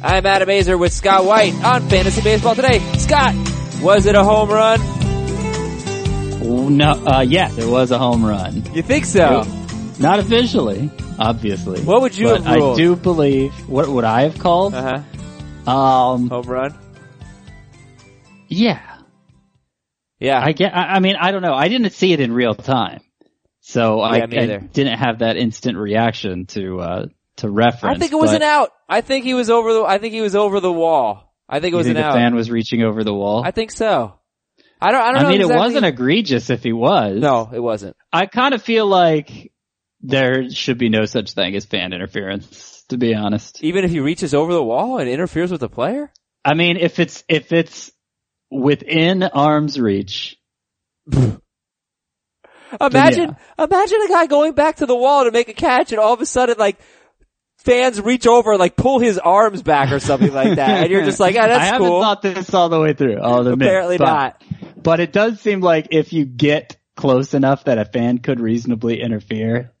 I'm Adam Aizer with Scott White on Fantasy Baseball Today. Scott, was it a home run? No, uh, yeah, there was a home run. You think so? Not officially, obviously. What would you have ruled? I do believe, what would I have called? Uh huh. Um, Home run? yeah. Yeah. I get, I, I mean, I don't know. I didn't see it in real time. So I, Yeah, me I didn't have that instant reaction to, uh, to reference. I think it was but an out. I think he was over the, I think he was over the wall. I think it was think an the out. fan was reaching over the wall? I think so. I don't, I don't know. I mean, exactly- it wasn't egregious if he was. No, it wasn't. I kind of feel like there should be no such thing as fan interference, to be honest. Even if he reaches over the wall and interferes with the player? I mean, if it's, if it's within arm's reach, Imagine, imagine a guy going back to the wall to make a catch and all of a sudden like, fans reach over and like pull his arms back or something like that. And you're just like, I that's haven't cool. thought this all the way through. I'll admit, Apparently but, not. But it does seem like if you get close enough that a fan could reasonably interfere,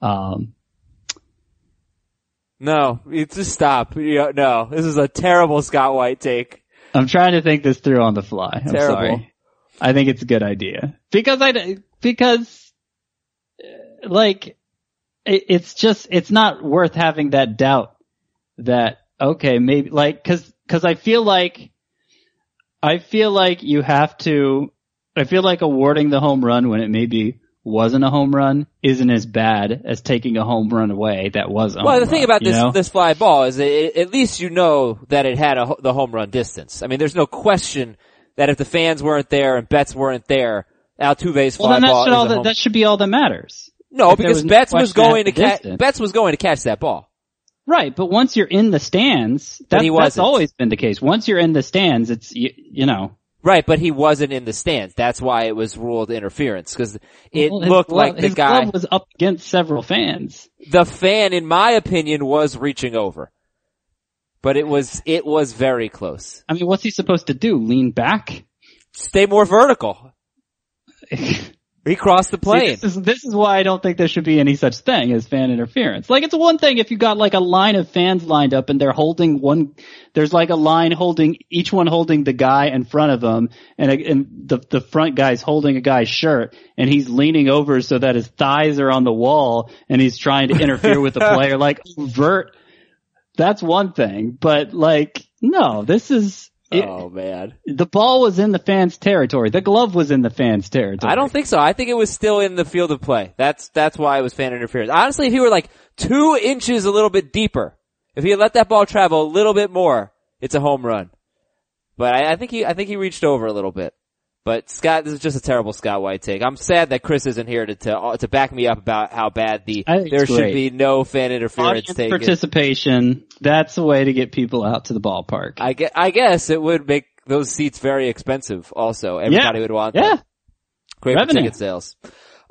um, No, just stop. You know, no, this is a terrible Scott White take. I'm trying to think this through on the fly. I'm Terrible. sorry. I think it's a good idea because I because like it, it's just it's not worth having that doubt that okay maybe like because because I feel like I feel like you have to I feel like awarding the home run when it maybe wasn't a home run isn't as bad as taking a home run away that was Well, the thing about this know? this fly ball is it, at least you know that it had a, the home run distance. I mean, there's no question that if the fans weren't there and bets weren't there, Altuve's well fly then that ball should all that, home- that should be all that matters. No, because was Betts was going to catch. Betts was going to catch that ball. Right, but once you're in the stands, that, that's always been the case. Once you're in the stands, it's you, you know. Right, but he wasn't in the stands. That's why it was ruled interference because it well, looked glove- like the his guy, was up against several fans. the fan, in my opinion, was reaching over. But it was, it was very close. I mean, what's he supposed to do? Lean back? Stay more vertical. He crossed the See, plane. this is this is why I don't think there should be any such thing as fan interference. Like it's one thing if you got like a line of fans lined up and they're holding one. There's like a line holding each one holding the guy in front of them, and a, and the the front guy's holding a guy's shirt, and he's leaning over so that his thighs are on the wall, and he's trying to interfere with the player. Like overt. That's one thing, but like no, this is. It, oh man. the ball was in the fans' territory. The glove was in the fans' territory. I don't think so. I think it was still in the field of play. That's, that's why it was fan interference. Honestly, if he were like two inches a little bit deeper, if he had let that ball travel a little bit more, it's a home run. But I, I think he, I think he reached over a little bit. But Scott, this is just a terrible Scott White take. I'm sad that Chris isn't here to, to, to back me up about how bad the, there should great. be no fan interference Audience taken. participation. That's a way to get people out to the ballpark. I guess, I guess it would make those seats very expensive also. Everybody would want them. Great for Revenue. ticket sales.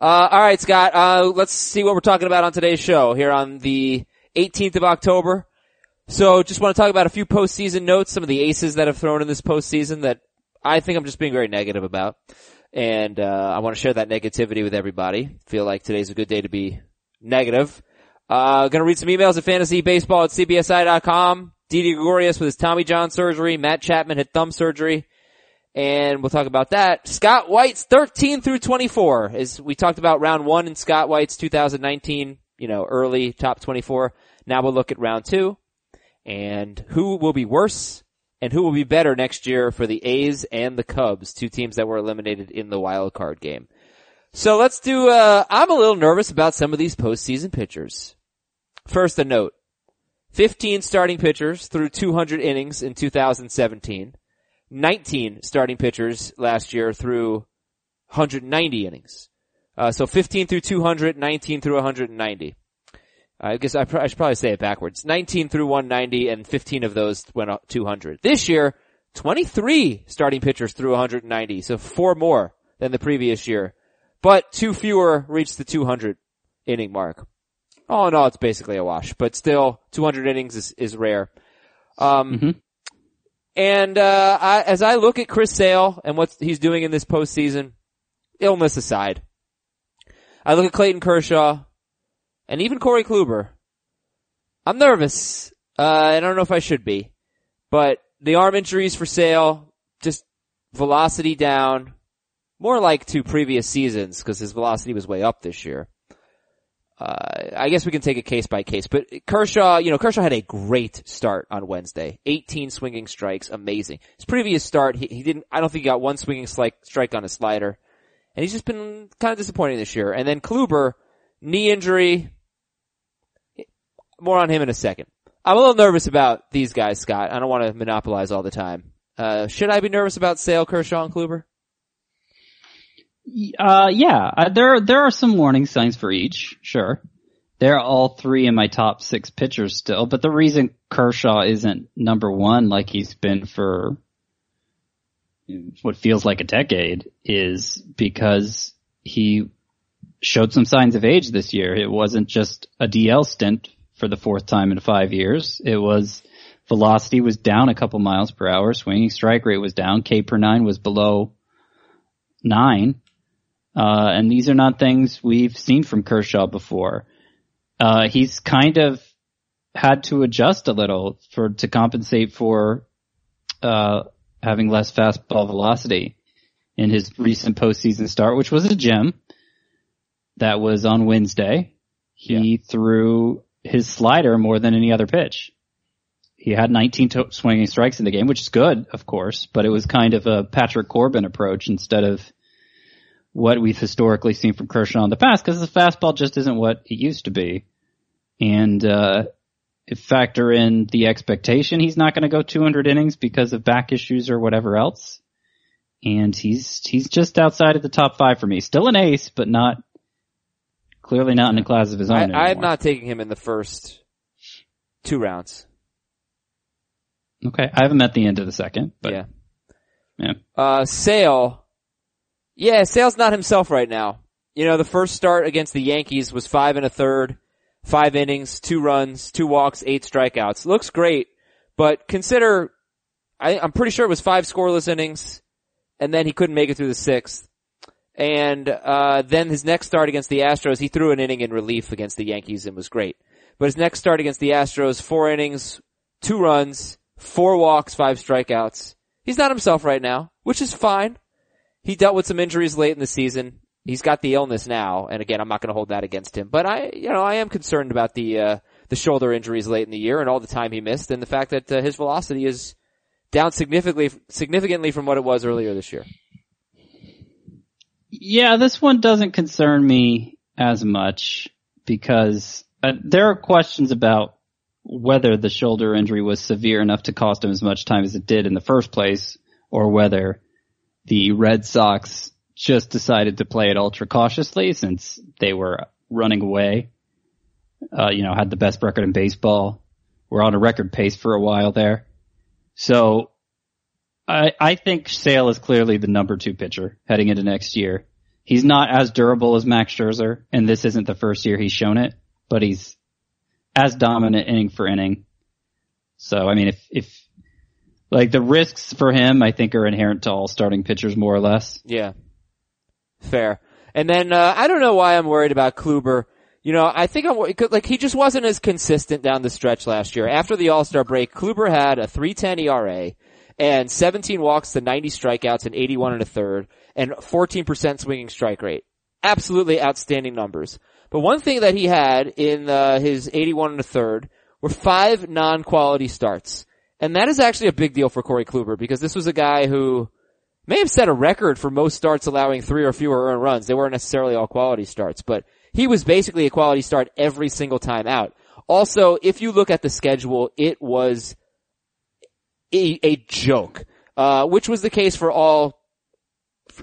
Uh, all right, Scott. Uh, let's see what we're talking about on today's show here on the 18th of October. So, just want to talk about a few postseason notes, some of the aces that have thrown in this postseason that I think I'm just being very negative about, and uh, I want to share that negativity with everybody. Feel like today's a good day to be negative. Uh, gonna read some emails at fantasybaseball at cbsi.com. Didi Gregorius with his Tommy John surgery. Matt Chapman had thumb surgery and we'll talk about that. Scott White's 13 through 24 is, we talked about round one in Scott White's 2019, you know, early top 24. Now we'll look at round two and who will be worse and who will be better next year for the A's and the Cubs, two teams that were eliminated in the wild card game. So let's do, uh, I'm a little nervous about some of these postseason pitchers. First a note. 15 starting pitchers through 200 innings in 2017. 19 starting pitchers last year through 190 innings. Uh, so 15 through 200, 19 through 190. I guess I, pr- I should probably say it backwards. 19 through 190 and 15 of those went up 200. This year, 23 starting pitchers threw 190, so four more than the previous year. But two fewer reached the 200 inning mark. Oh no, it's basically a wash, but still 200 innings is, is rare. Um, Mhm. and, uh, I, as I look at Chris Sale and what he's doing in this postseason, illness aside, I look at Clayton Kershaw and even Corey Kluber. I'm nervous. Uh, and I don't know if I should be, but the arm injuries for Sale, just velocity down, more like to previous seasons because his velocity was way up this year. Uh, I guess we can take it case by case, but Kershaw, you know, Kershaw had a great start on Wednesday. 18 swinging strikes, amazing. His previous start, he, he didn't, I don't think he got one swinging strike, strike on a slider. And he's just been kind of disappointing this year. And then Kluber, knee injury, more on him in a second. I'm a little nervous about these guys, Scott. I don't want to monopolize all the time. Uh, should I be nervous about Sale, Kershaw, and Kluber? Uh, yeah, uh, there there are some warning signs for each. Sure, they're all three in my top six pitchers still. But the reason Kershaw isn't number one like he's been for what feels like a decade is because he showed some signs of age this year. It wasn't just a DL stint for the fourth time in five years. It was velocity was down a couple miles per hour, swinging strike rate was down, K per nine was below nine. Uh, and these are not things we've seen from Kershaw before. Uh, he's kind of had to adjust a little for, to compensate for, uh, having less fastball velocity in his recent postseason start, which was a gem. That was on Wednesday. He threw his slider more than any other pitch. He had 19 to- swinging strikes in the game, which is good, of course, but it was kind of a Patrick Corbin approach instead of what we've historically seen from Kershaw in the past because the fastball just isn't what it used to be. And, uh, factor in the expectation he's not going to go 200 innings because of back issues or whatever else. And he's, he's just outside of the top five for me. Still an ace, but not, clearly not in a class of his own I, anymore. I'm not taking him in the first two rounds. Okay. I haven't met the end of the second, but yeah. yeah. Uh, Sale. Yeah, Sale's not himself right now. You know, the first start against the Yankees was five and a third, five innings, two runs, two walks, eight strikeouts. Looks great, but consider, I, I'm pretty sure it was five scoreless innings, and then he couldn't make it through the sixth. And, uh, then his next start against the Astros, he threw an inning in relief against the Yankees and was great. But his next start against the Astros, four innings, two runs, four walks, five strikeouts. He's not himself right now, which is fine. He dealt with some injuries late in the season. He's got the illness now, and again, I'm not going to hold that against him. But I, you know, I am concerned about the uh, the shoulder injuries late in the year and all the time he missed, and the fact that uh, his velocity is down significantly significantly from what it was earlier this year. Yeah, this one doesn't concern me as much because uh, there are questions about whether the shoulder injury was severe enough to cost him as much time as it did in the first place, or whether the Red Sox just decided to play it ultra cautiously since they were running away. Uh, you know, had the best record in baseball. Were on a record pace for a while there. So I, I think Sale is clearly the number two pitcher heading into next year. He's not as durable as Max Scherzer, and this isn't the first year he's shown it, but he's as dominant inning for inning. So, I mean, if, if, like the risks for him, I think are inherent to all starting pitchers more or less. Yeah. Fair. And then, uh, I don't know why I'm worried about Kluber. You know, I think I'm, like, he just wasn't as consistent down the stretch last year. After the All-Star break, Kluber had a 310 ERA and 17 walks to 90 strikeouts and 81 and a third and 14% swinging strike rate. Absolutely outstanding numbers. But one thing that he had in, uh, his 81 and a third were five non-quality starts. And that is actually a big deal for Corey Kluber because this was a guy who, may have set a record for most starts allowing three or fewer earned runs. They weren't necessarily all quality starts, but he was basically a quality start every single time out. Also, if you look at the schedule, it was a, a joke, uh, which was the case for all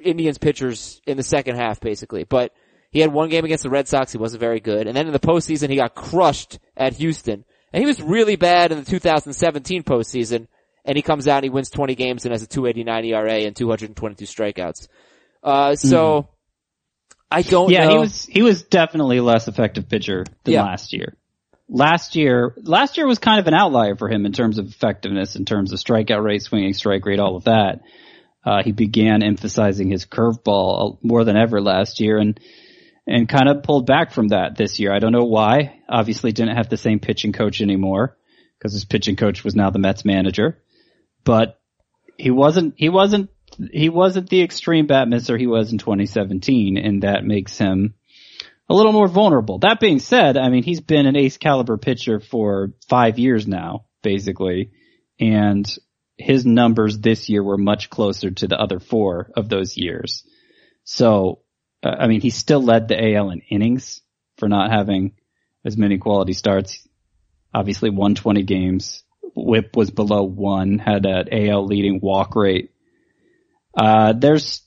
Indians pitchers in the second half, basically. But he had one game against the Red Sox. He wasn't very good. And then in the postseason, he got crushed at Houston. And he was really bad in the 2017 postseason. and he comes out and he wins 20 games and has a 289 ERA and 222 strikeouts. Uh, so I don't. Yeah, know. he was he was definitely a less effective pitcher than Yeah. last year. Last year, last year was kind of an outlier for him in terms of effectiveness, in terms of strikeout rate, swinging strike rate, all of that. Uh, he began emphasizing his curveball more than ever last year, and and kind of pulled back from that this year. I don't know why. Obviously, didn't have the same pitching coach anymore because his pitching coach was now the Mets manager. But he wasn't he wasn't he wasn't the extreme bat misser he was in 2017, and that makes him a little more vulnerable. That being said, I mean he's been an ace caliber pitcher for five years now, basically, and his numbers this year were much closer to the other four of those years. So, uh, I mean, he still led the AL in innings for not having as many quality starts. Obviously, 120 games. Whip was below one, had an AL leading walk rate. Uh, there's,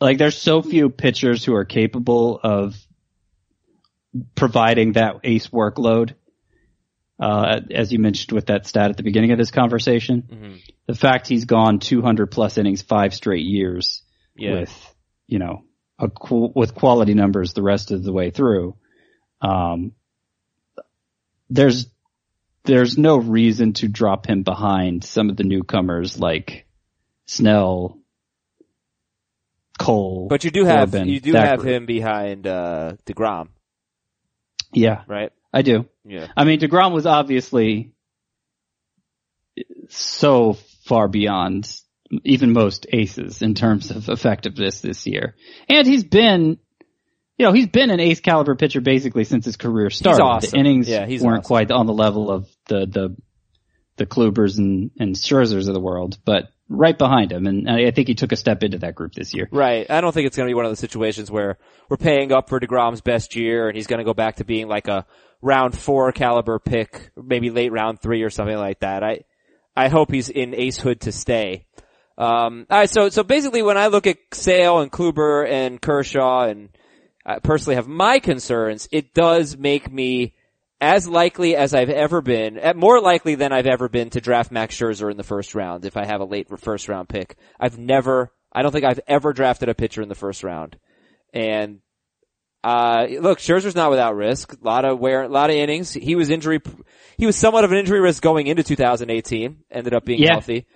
like, there's so few pitchers who are capable of providing that ace workload. Uh, as you mentioned with that stat at the beginning of this conversation, Mm-hmm. The fact he's gone 200 plus innings five straight years Yeah. with, you know, a, with quality numbers the rest of the way through. Um, there's, there's no reason to drop him behind some of the newcomers like Snell, Cole. but you do have Corbin, you do have group. him behind uh, Degrom, Yeah, right? I do. Yeah. I mean, DeGrom was obviously so far beyond even most aces in terms of effectiveness this year. And he's been, you know, he's been an ace caliber pitcher basically since his career started. awesome. The innings Yeah, weren't awesome. quite on the level of the, the, the Klubers and, and Scherzers of the world, but right behind him. And I I think he took a step into that group this year. Right. I don't think it's going to be one of those situations where we're paying up for DeGrom's best year and he's going to go back to being like a round four caliber pick, maybe late round three or something like that. I, I hope he's in ace hood to stay. Um, alright, so, so basically when I look at Sale and Kluber and Kershaw and I personally have my concerns, it does make me as likely as I've ever been, eh, more likely than I've ever been to draft Max Scherzer in the first round if I have a late first round pick. I've never, I don't think I've ever drafted a pitcher in the first round. And, uh, look, Scherzer's not without risk. A lot of wear, a lot of innings. He was injury, he was somewhat of an injury risk going into 2018. Ended up being Yeah. healthy.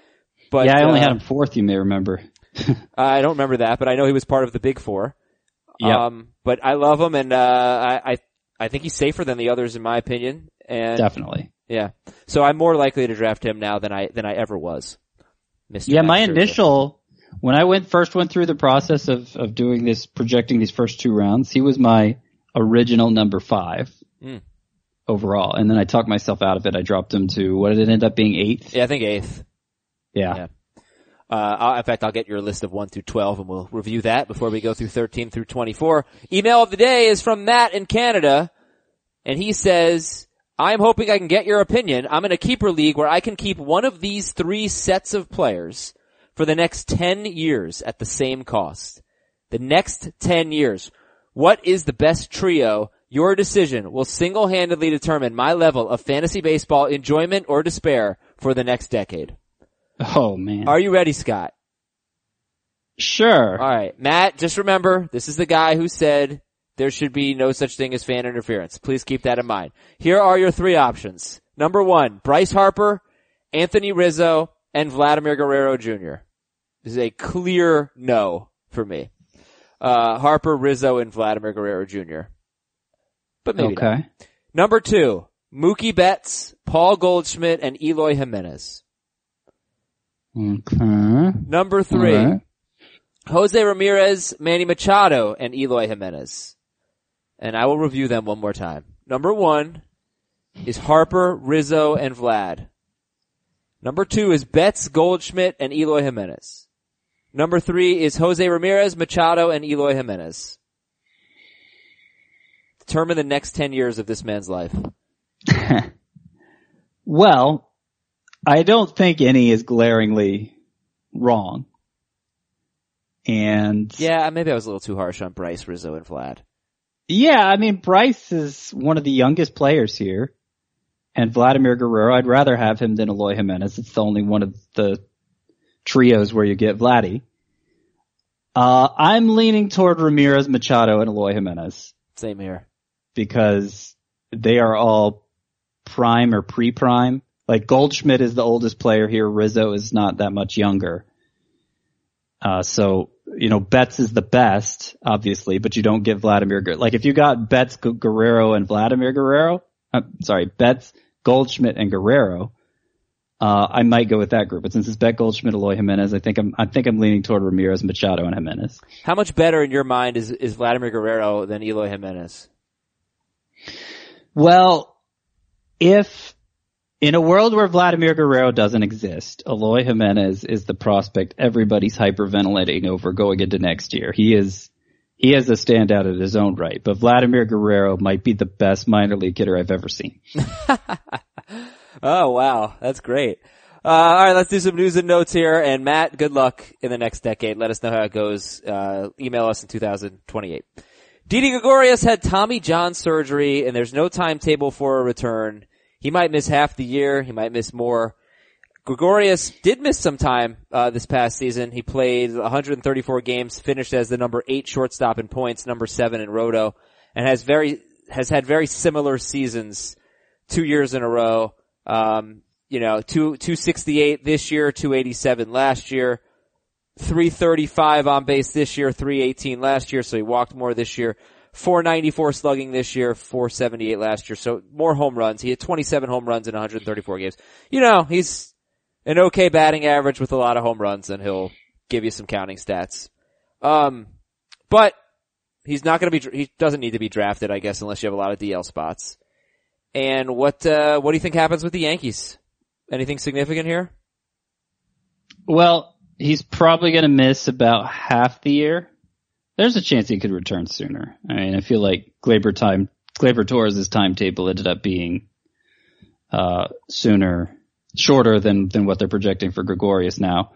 But, yeah, I only uh, had him fourth, you may remember. I don't remember that, but I know he was part of the big four. Yep. Um, but I love him and, uh, I, I, I think he's safer than the others in my opinion. And Definitely. yeah. So I'm more likely to draft him now than I, than I ever was. Mr. Yeah, my Scherzer. initial when I went first went through the process of of doing this projecting these first two rounds, he was my original number five Mm. overall, and then I talked myself out of it. I dropped him to what did it end up being eighth? Yeah, I think eighth. Yeah, Yeah. Uh, I'll, in fact, I'll get your list of 1 through 12 and we'll review that before we go through 13 through 24. Email of the day is from Matt in Canada and he says, I'm hoping I can get your opinion. I'm in a keeper league where I can keep one of these three sets of players for the next 10 years at the same cost. The next 10 years. What is the best trio? Your decision will single-handedly determine my level of fantasy baseball enjoyment or despair for the next decade. Oh man, Are you ready, Scott? sure. All right, Matt. Just remember, this is the guy who said there should be no such thing as fan interference. Please keep that in mind. Here are your three options. Number one, Bryce Harper, Anthony Rizzo, and Vladimir Guerrero Jr. This is a clear no for me. Uh, Harper, Rizzo, and Vladimir Guerrero Jr. But maybe not. okay. Number two, Mookie Betts, Paul Goldschmidt, and Eloy Jimenez. Okay. Number three, right. Jose Ramirez, Manny Machado, and Eloy Jimenez. And I will review them one more time. Number one is Harper, Rizzo, and Vlad. Number two is Betts, Goldschmidt, and Eloy Jimenez. Number three is Jose Ramirez, Machado, and Eloy Jimenez. Determine the next 10 years of this man's life. Well, I don't think any is glaringly wrong. And Yeah, maybe I was a little too harsh on Bryce, Rizzo, and Vlad. Yeah, I mean Bryce is one of the youngest players here. And Vladimir Guerrero. I'd rather have him than Eloy Jimenez. It's the only one of the trios where you get Vladdy. Uh, I'm leaning toward Ramirez Machado and Eloy Jimenez Same here. because they are all prime or pre-prime. Like Goldschmidt is the oldest player here. Rizzo is not that much younger. Uh, so, you know, Betts is the best, obviously, but you don't get Vladimir. Guer- Like if you got Betts, Guerrero, and Vladimir Guerrero, uh, sorry, Betts, Goldschmidt, and Guerrero, uh, I might go with that group. But since it's Bet Goldschmidt, Eloy Jimenez, I think I'm, I think I'm leaning toward Ramirez, Machado, and Jimenez. How much better in your mind is, is Vladimir Guerrero than Eloy Jimenez? Well, if in a world where Vladimir Guerrero doesn't exist, Eloy Jimenez is the prospect everybody's hyperventilating over going into next year. He is he has a standout in his own right, but Vladimir Guerrero might be the best minor league hitter I've ever seen. Oh wow, that's great. Uh, all right, let's do some news and notes here. And Matt, good luck in the next decade. Let us know how it goes. Uh, email us in 2028. Didi Gregorius had Tommy John surgery, and there's no timetable for a return. He might miss half the year. He might miss more. Gregorius did miss some time uh, this past season. He played 134 games, finished as the number eight shortstop in points, number seven in roto, and has very has had very similar seasons two years in a row. Um, you know, two, 268 this year, 287 last year, 335 on base this year, 318 last year, so he walked more this year. 494 slugging this year, 478 last year, so more home runs. He had 27 home runs in 134 games. You know, he's an okay batting average with a lot of home runs and he'll give you some counting stats. Um, but he's not gonna be, he doesn't need to be drafted, I guess, unless you have a lot of DL spots. And what uh, what do you think happens with the Yankees? Anything significant here? Well, he's probably going to miss about half the year. There's a chance he could return sooner. I mean, I feel like Gleyber time, Gleyber Torres' timetable ended up being, uh, sooner, shorter than, than what they're projecting for Gregorius now.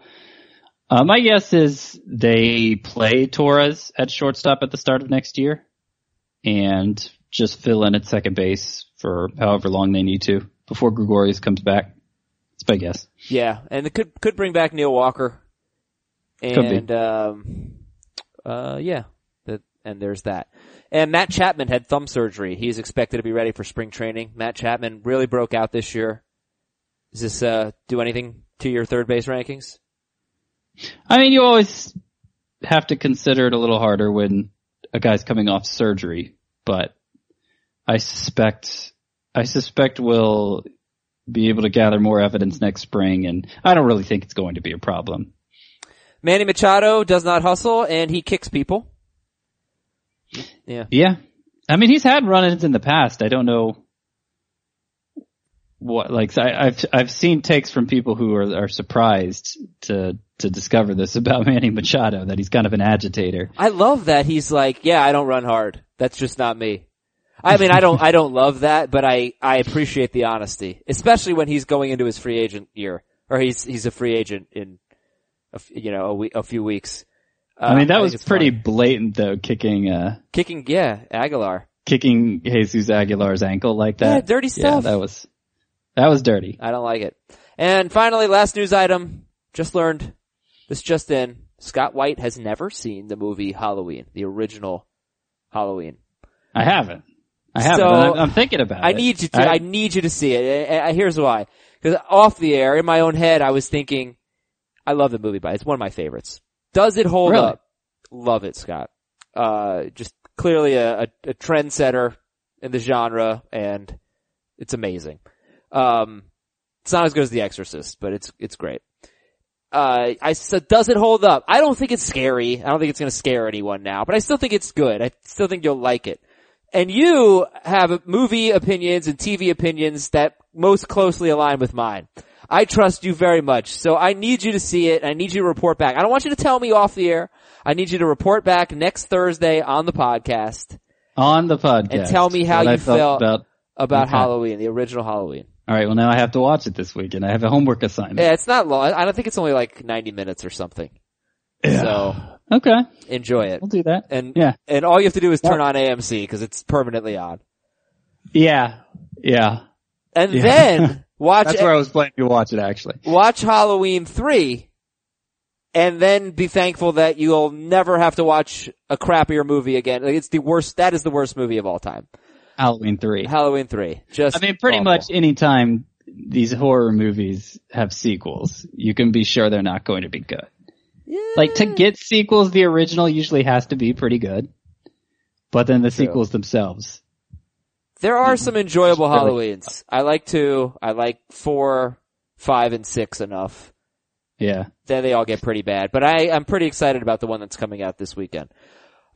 Uh, my guess is they play Torres at shortstop at the start of next year and just fill in at second base for however long they need to before Gregorius comes back. It's my guess. Yeah, and it could could bring back Neil Walker. Could be. And um, uh, yeah, that and there's that. And Matt Chapman had thumb surgery. He's expected to be ready for spring training. Matt Chapman really broke out this year. Does this uh, do anything to your third base rankings? I mean, you always have to consider it a little harder when a guy's coming off surgery, but I suspect, I suspect we'll be able to gather more evidence next spring and I don't really think it's going to be a problem. Manny Machado does not hustle and he kicks people. Yeah. Yeah. I mean, he's had run-ins in the past. I don't know what, like, I, I've, I've seen takes from people who are, are surprised to, to discover this about Manny Machado, that he's kind of an agitator. I love that he's like, yeah, I don't run hard. That's just not me. I mean, I don't, I don't love that, but I, I appreciate the honesty, especially when he's going into his free agent year, or he's, he's a free agent in, a f you know, a, we- a few weeks. Uh, I mean, that think was pretty blatant though, kicking, uh, kicking, yeah, Aguilar. kicking Jesus Aguilar's ankle like that. Yeah, dirty stuff. that was that was dirty. I don't like it. And finally, last news item, just learned, this just in, Scott White has never seen the movie Halloween, the original Halloween. I haven't. I haven't. So, I'm, I'm thinking about I it. need you to. I, need you to see it. And here's why. Because off the air, in my own head, I was thinking, I love the movie, but it's one of my favorites. Does it hold Really? up? Love it, Scott. Uh, just clearly a, a, a trendsetter in the genre, and it's amazing. Um, it's not as good as The Exorcist, but it's it's great. Uh, I said, does it hold up? I don't think it's scary. I don't think it's going to scare anyone now, but I still think it's good. I still think you'll like it and you have movie opinions and TV opinions that most closely align with mine. I trust you very much. So I need you to see it. I need you to report back. I don't want you to tell me off the air. I need you to report back next Thursday on the podcast on the podcast and tell me how you felt felt about. about Okay. Halloween, the original Halloween. All right. Well, now I have to watch it this weekend. I have a homework assignment. Yeah, it's not long. I don't think it's only like 90 minutes or something. Yeah. So Okay, enjoy it. we'll do that. And, Yeah. and all you have to do is turn on AMC because it's permanently on. Yeah, yeah. and Yeah. then watch That's where I was planning to watch it actually. watch Halloween 3 and then be thankful that you'll never have to watch a crappier movie again. Like, it's the worst, that is the worst movie of all time. Halloween three. Halloween 3. Just I mean, pretty awful. much anytime these horror movies have sequels, you can be sure they're not going to be good. Yeah. Like to get sequels, the original usually has to be pretty good. But then the True. sequels themselves. There are some enjoyable really- Halloweens. I like two. I like four, five, and six enough. Yeah. Then they all get pretty bad. But I, I'm pretty excited about the one that's coming out this weekend.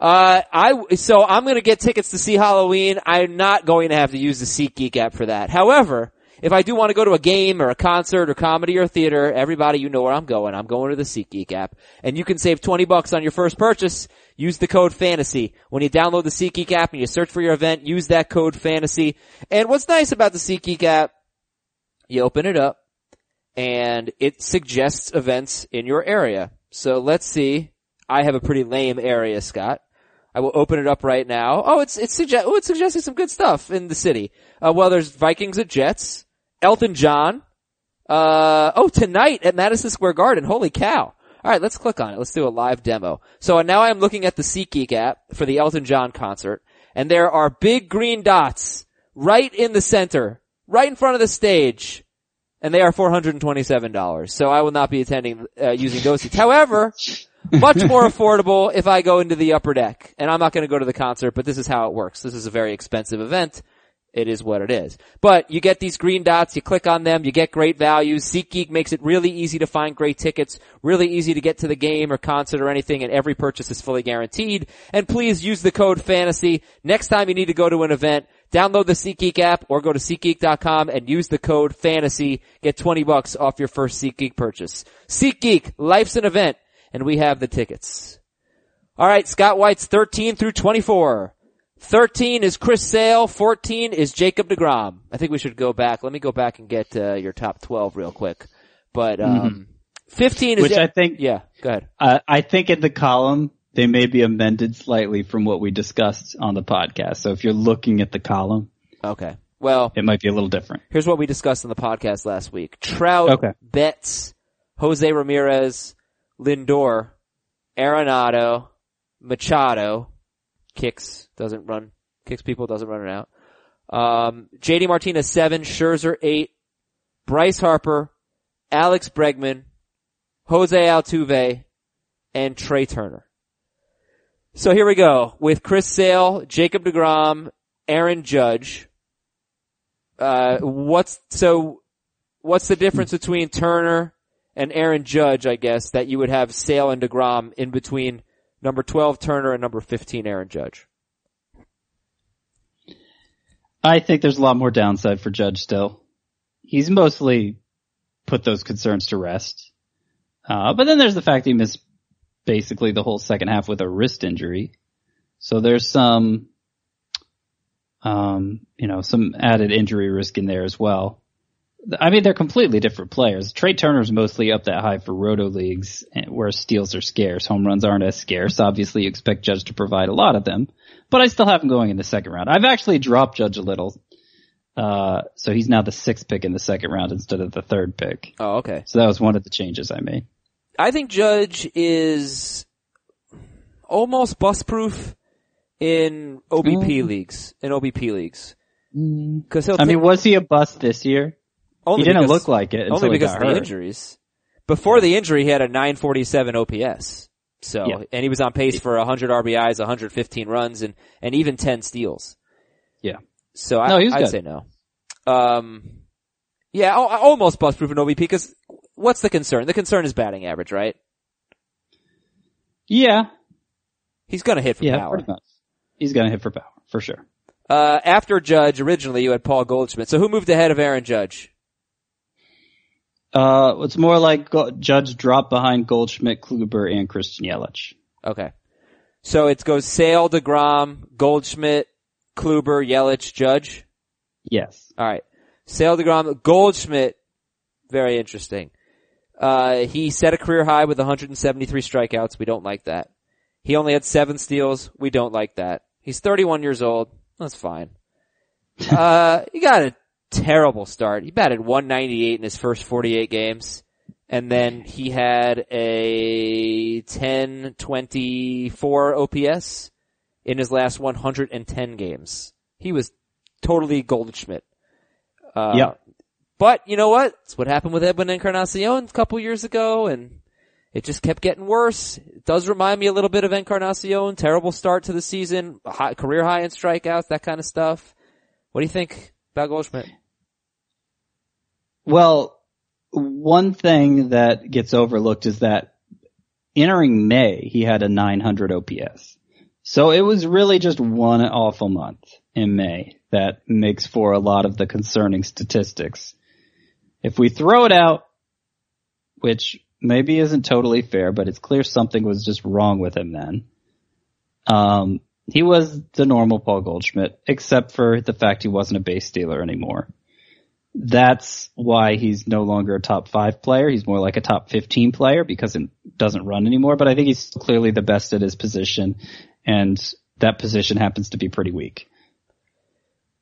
Uh, I, so I'm gonna get tickets to see Halloween. I'm not going to have to use the SeatGeek app for that. However, if I do want to go to a game or a concert or comedy or theater, everybody, you know where I'm going. I'm going to the SeatGeek app. And you can save 20 bucks on your first purchase. Use the code FANTASY. When you download the SeatGeek app and you search for your event, use that code FANTASY. And what's nice about the SeatGeek app, you open it up and it suggests events in your area. So let's see. I have a pretty lame area, Scott. I will open it up right now. Oh, it's it's oh, it's suggesting some good stuff in the city. Uh, well, there's Vikings at Jets, Elton John. Uh, oh, tonight at Madison Square Garden. Holy cow! All right, let's click on it. Let's do a live demo. So uh, now I'm looking at the SeatGeek app for the Elton John concert, and there are big green dots right in the center, right in front of the stage and they are $427. So I will not be attending, uh, using those seats. However, much more affordable if I go into the upper deck. And I'm not going to go to the concert, but this is how it works. This is a very expensive event. It is what it is. But you get these green dots, you click on them, you get great values. SeatGeek makes it really easy to find great tickets, really easy to get to the game or concert or anything, and every purchase is fully guaranteed. And please use the code FANTASY. Next time you need to go to an event, download the SeatGeek app or go to SeatGeek.com and use the code FANTASY. Get 20 bucks off your first SeatGeek purchase. SeatGeek, life's an event, and we have the tickets. Alright, Scott White's 13 through 24. 13 is Chris Sale, 14 is Jacob DeGrom. I think we should go back. Let me go back and get uh, your top 12 real quick. But um 15 is Which I think, Yeah, go ahead. uh, I think in the column, they may be amended slightly from what we discussed on the podcast. So if you're looking at the column, Okay. Well, it might be a little different. here's what we discussed on the podcast last week. Trout, Okay. Betts, Jose Ramirez, Lindor, Arenado, Machado, kicks, doesn't run, kicks people, doesn't run it out. Um, JD Martinez seven, Scherzer eight, Bryce Harper, Alex Bregman, Jose Altuve, and Trea Turner. So here we go with Chris Sale, Jacob DeGrom, Aaron Judge. Uh, what's, so what's the difference between Turner and Aaron Judge, I guess, that you would have Sale and DeGrom in between number 12 Turner and number 15 Aaron Judge? I think there's a lot more downside for Judge still. He's mostly put those concerns to rest. Uh, but then there's the fact he missed basically the whole second half with a wrist injury. So there's some, um, you know, some added injury risk in there as well. I mean, they're completely different players. Trea Turner's mostly up that high for roto leagues eh, where steals are scarce. Home runs aren't as scarce. Obviously you expect Judge to provide a lot of them, but I still have him going in the second round. I've actually dropped Judge a little. Uh, so he's now the sixth pick in the second round instead of the third pick. Oh, okay. So that was one of the changes I made. I think Judge is almost bust proof in OBP leagues, in OBP leagues. Cause he'll I mean, was he a bust this year? Only he didn't because- look like it only because of the hurt. injuries. Before the injury, he had a 947 OPS. So, Yeah. and he was on pace for 100 RBIs, 115 runs, and, and even 10 steals. Yeah. So I, No, I'd good. say no. Um, yeah, al- almost bust proof in OBP because what's the concern? The concern is batting average, right? Yeah. He's gonna hit for Yeah, power. He's gonna hit for power, for sure. Uh, after Judge, originally you had Paul Goldschmidt. So who moved ahead of Aaron Judge? Uh, it's more like Judge dropped behind Goldschmidt, Kluber, and Christian Yelich. Okay. So it goes Sale, DeGrom, Goldschmidt, Kluber, Yelich, Judge. Yes. Alright. Sale, DeGrom, Goldschmidt. Very interesting. Uh, he set a career high with 173 strikeouts. We don't like that. He only had seven steals. We don't like that. He's 31 years old. That's fine. uh, you gotta terrible start. He batted 198 in his first 48 games. And then he had a 1024 OPS in his last 110 games. He was totally Goldschmidt. Uh, Yep. But you know what? It's what happened with Edwin Encarnacion a couple years ago and it just kept getting worse. It does remind me a little bit of Encarnacion. Terrible start to the season, high, career high in strikeouts, that kind of stuff. What do you think about Goldschmidt? Well, one thing that gets overlooked is that entering May, he had a 900 OPS. So it was really just one awful month in May that makes for a lot of the concerning statistics. If we throw it out, which maybe isn't totally fair, but it's clear something was just wrong with him then. Um, he was the normal Paul Goldschmidt, except for the fact he wasn't a base stealer anymore that's why he's no longer a top five player. He's more like a top 15 player because it doesn't run anymore, but I think he's clearly the best at his position and that position happens to be pretty weak.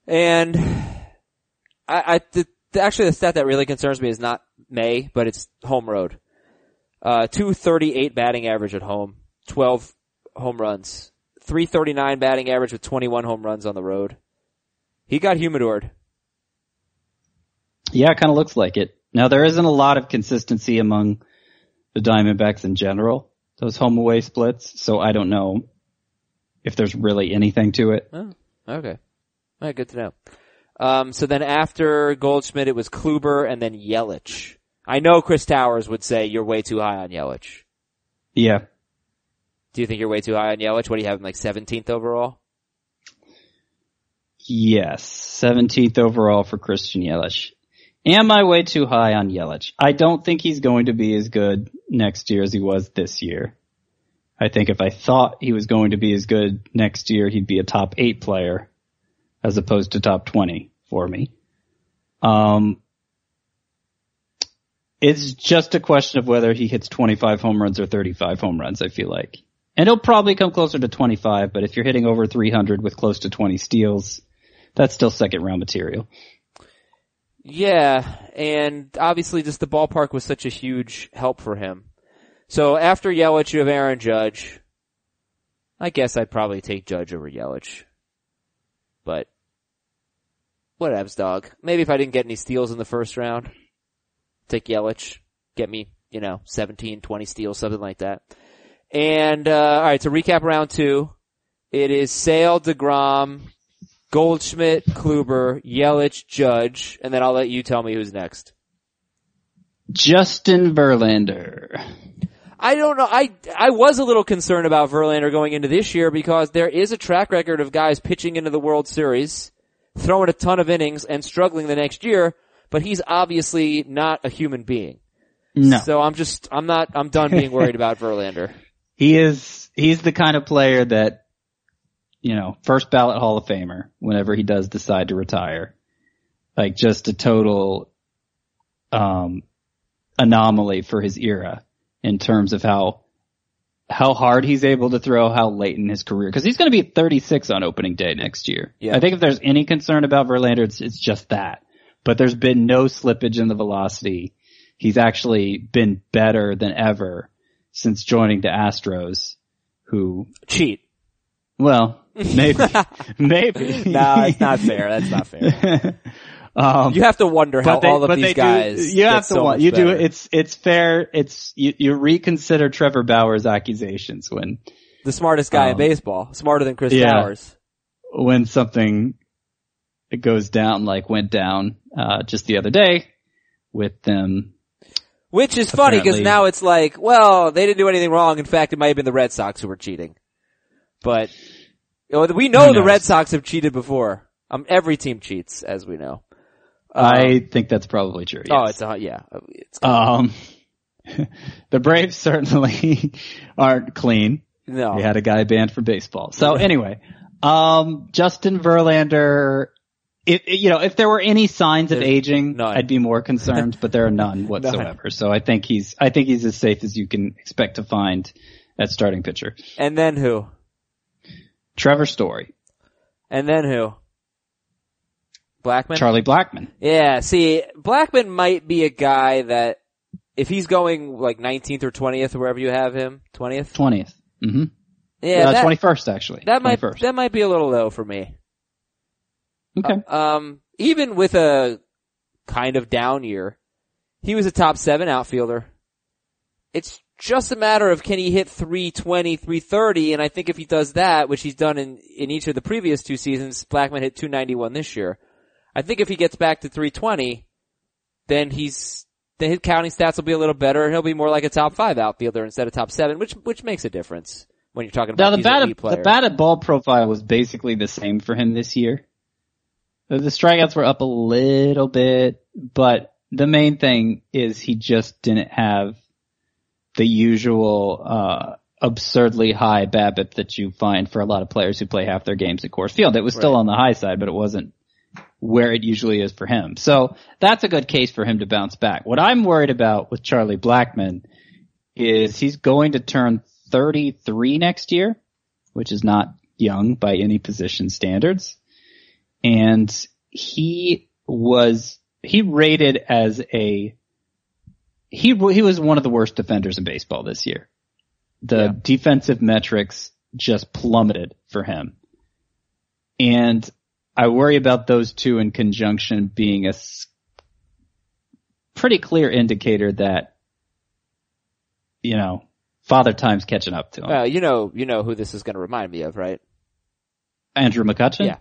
And I, I actually the stat that really concerns me is not May, but it's home road. Uh, 238 batting average at home, 12 home runs, 339 batting average with 21 home runs on the road. He got humidored. Yeah, it kind of looks like it. Now there isn't a lot of consistency among the Diamondbacks in general, those home away splits, so I don't know if there's really anything to it. Oh, okay. All right, good to know. Um, so then after Goldschmidt, it was Kluber and then Yelich. I know Chris Towers would say you're way too high on Yelich. Yeah. Do you think you're way too high on Yelich? What do you have him like 17th overall? Yes, 17th overall for Christian Yelich. Am I way too high on Yelich? I don't think he's going to be as good next year as he was this year. I think if I thought he was going to be as good next year, he'd be a top eight player as opposed to top 20 for me. Um, it's just a question of whether he hits 25 home runs or 35 home runs, I feel like. And he'll probably come closer to 25, but if you're hitting over 300 with close to 20 steals, that's still second round material. Yeah, and obviously just the ballpark was such a huge help for him. So after Yelich, you have Aaron Judge. I guess I'd probably take Judge over Yelich. But, whatevs, dog. Maybe if I didn't get any steals in the first round, take Yelich. Get me, you know, 17, 20 steals, something like that. And, uh, alright, to recap round two, it is Sale, DeGrom, Goldschmidt, Kluber, Yelich, Judge, and then I'll let you tell me who's next. Justin Verlander. I don't know. I I was a little concerned about Verlander going into this year because there is a track record of guys pitching into the World Series, throwing a ton of innings and struggling the next year, but he's obviously not a human being. No. So I'm just I'm not I'm done being worried about Verlander. He is, he's the kind of player that, you know, first ballot Hall of Famer whenever he does decide to retire. Like just a total, um, anomaly for his era in terms of how, how hard he's able to throw, how late in his career. Cause he's going to be 36 on opening day next year. Yeah. I think if there's any concern about Verlander, it's, it's just that. But there's been no slippage in the velocity. He's actually been better than ever since joining the Astros, who, Cheat. well, maybe, maybe. No, it's not fair. That's not fair. um, You have to wonder how they, all of these guys. do, you have to so want, you do, it's, it's fair, it's, you, you reconsider Trevor Bauer's accusations when, the smartest guy in um, baseball, smarter than Chris yeah. Towers. when something goes down, like went down, uh, just the other day with them. Which is funny because now it's like, well, they didn't do anything wrong. In fact, it might have been the Red Sox who were cheating. But you know, we know the? Red Sox have cheated before. Um, every team cheats, as we know. I think that's probably true. Oh, it's a yeah. It's Um, the Braves certainly aren't clean. no. They had a guy banned from baseball. So anyway, um, Justin Verlander, it- you know, if there were any signs of There's aging, none. I'd be more concerned, but there are none whatsoever. So I think he's, I think he's as safe as you can expect to find at starting pitcher. And then who? Trevor Story. And then who? Blackmon? Charlie Blackmon. Yeah, see, Blackmon might be a guy that if he's going like 19th or 20th or wherever you have him, 20th? 20th. Mm-hmm. Yeah, uh, that, 21st actually. that might 21st. that might be a little low for me. okay. Um, even with a kind of down year, he was a top seven outfielder. It's just a matter of can he hit 320, 330, and I think if he does that, which he's done in, in each of the previous two seasons, Blackmon hit 291 this year. I think if he gets back to 320, then he's, then his counting stats will be a little better and he'll be more like a top five outfielder instead of top seven, which, which makes a difference when you're talking Now about the these batted, the batted ball profile was basically the same for him this year. The the strikeouts were up a little bit, but the main thing is he just didn't have the usual, uh, absurdly high BABIP that you find for a lot of players who play half their games at Coors Field. It was still Right. on the high side, but it wasn't where it usually is for him. So that's a good case for him to bounce back. What I'm worried about with Charlie Blackmon is he's going to turn 33 next year, which is not young by any position standards. And he was, he rated as a, he, he was one of the worst defenders in baseball this year. The Yeah. defensive metrics just plummeted for him. And I worry about those two in conjunction being a pretty clear indicator that, you know, father time's catching up to him. Well, you know, you know who this is going to remind me of, right? Andrew McCutchen? Yeah.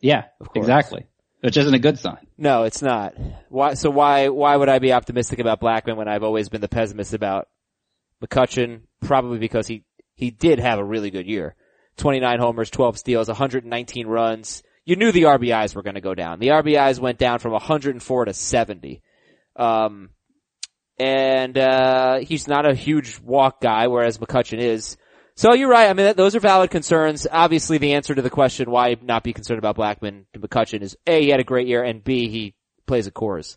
Yeah, exactly. Which isn't a good sign. No, it's not. Why? So why? Why would I be optimistic about Blackmon when I've always been the pessimist about McCutchen? Probably because he he did have a really good year. 29 homers, 12 steals, 119 runs. You knew the RBIs were going to go down. The RBIs went down from 104 to 70. Um, and uh, he's not a huge walk guy, whereas McCutchen is. So you're right. I mean, that, those are valid concerns. Obviously, the answer to the question why not be concerned about Blackmon to McCutchen is a he had a great year, and b he plays at Coors.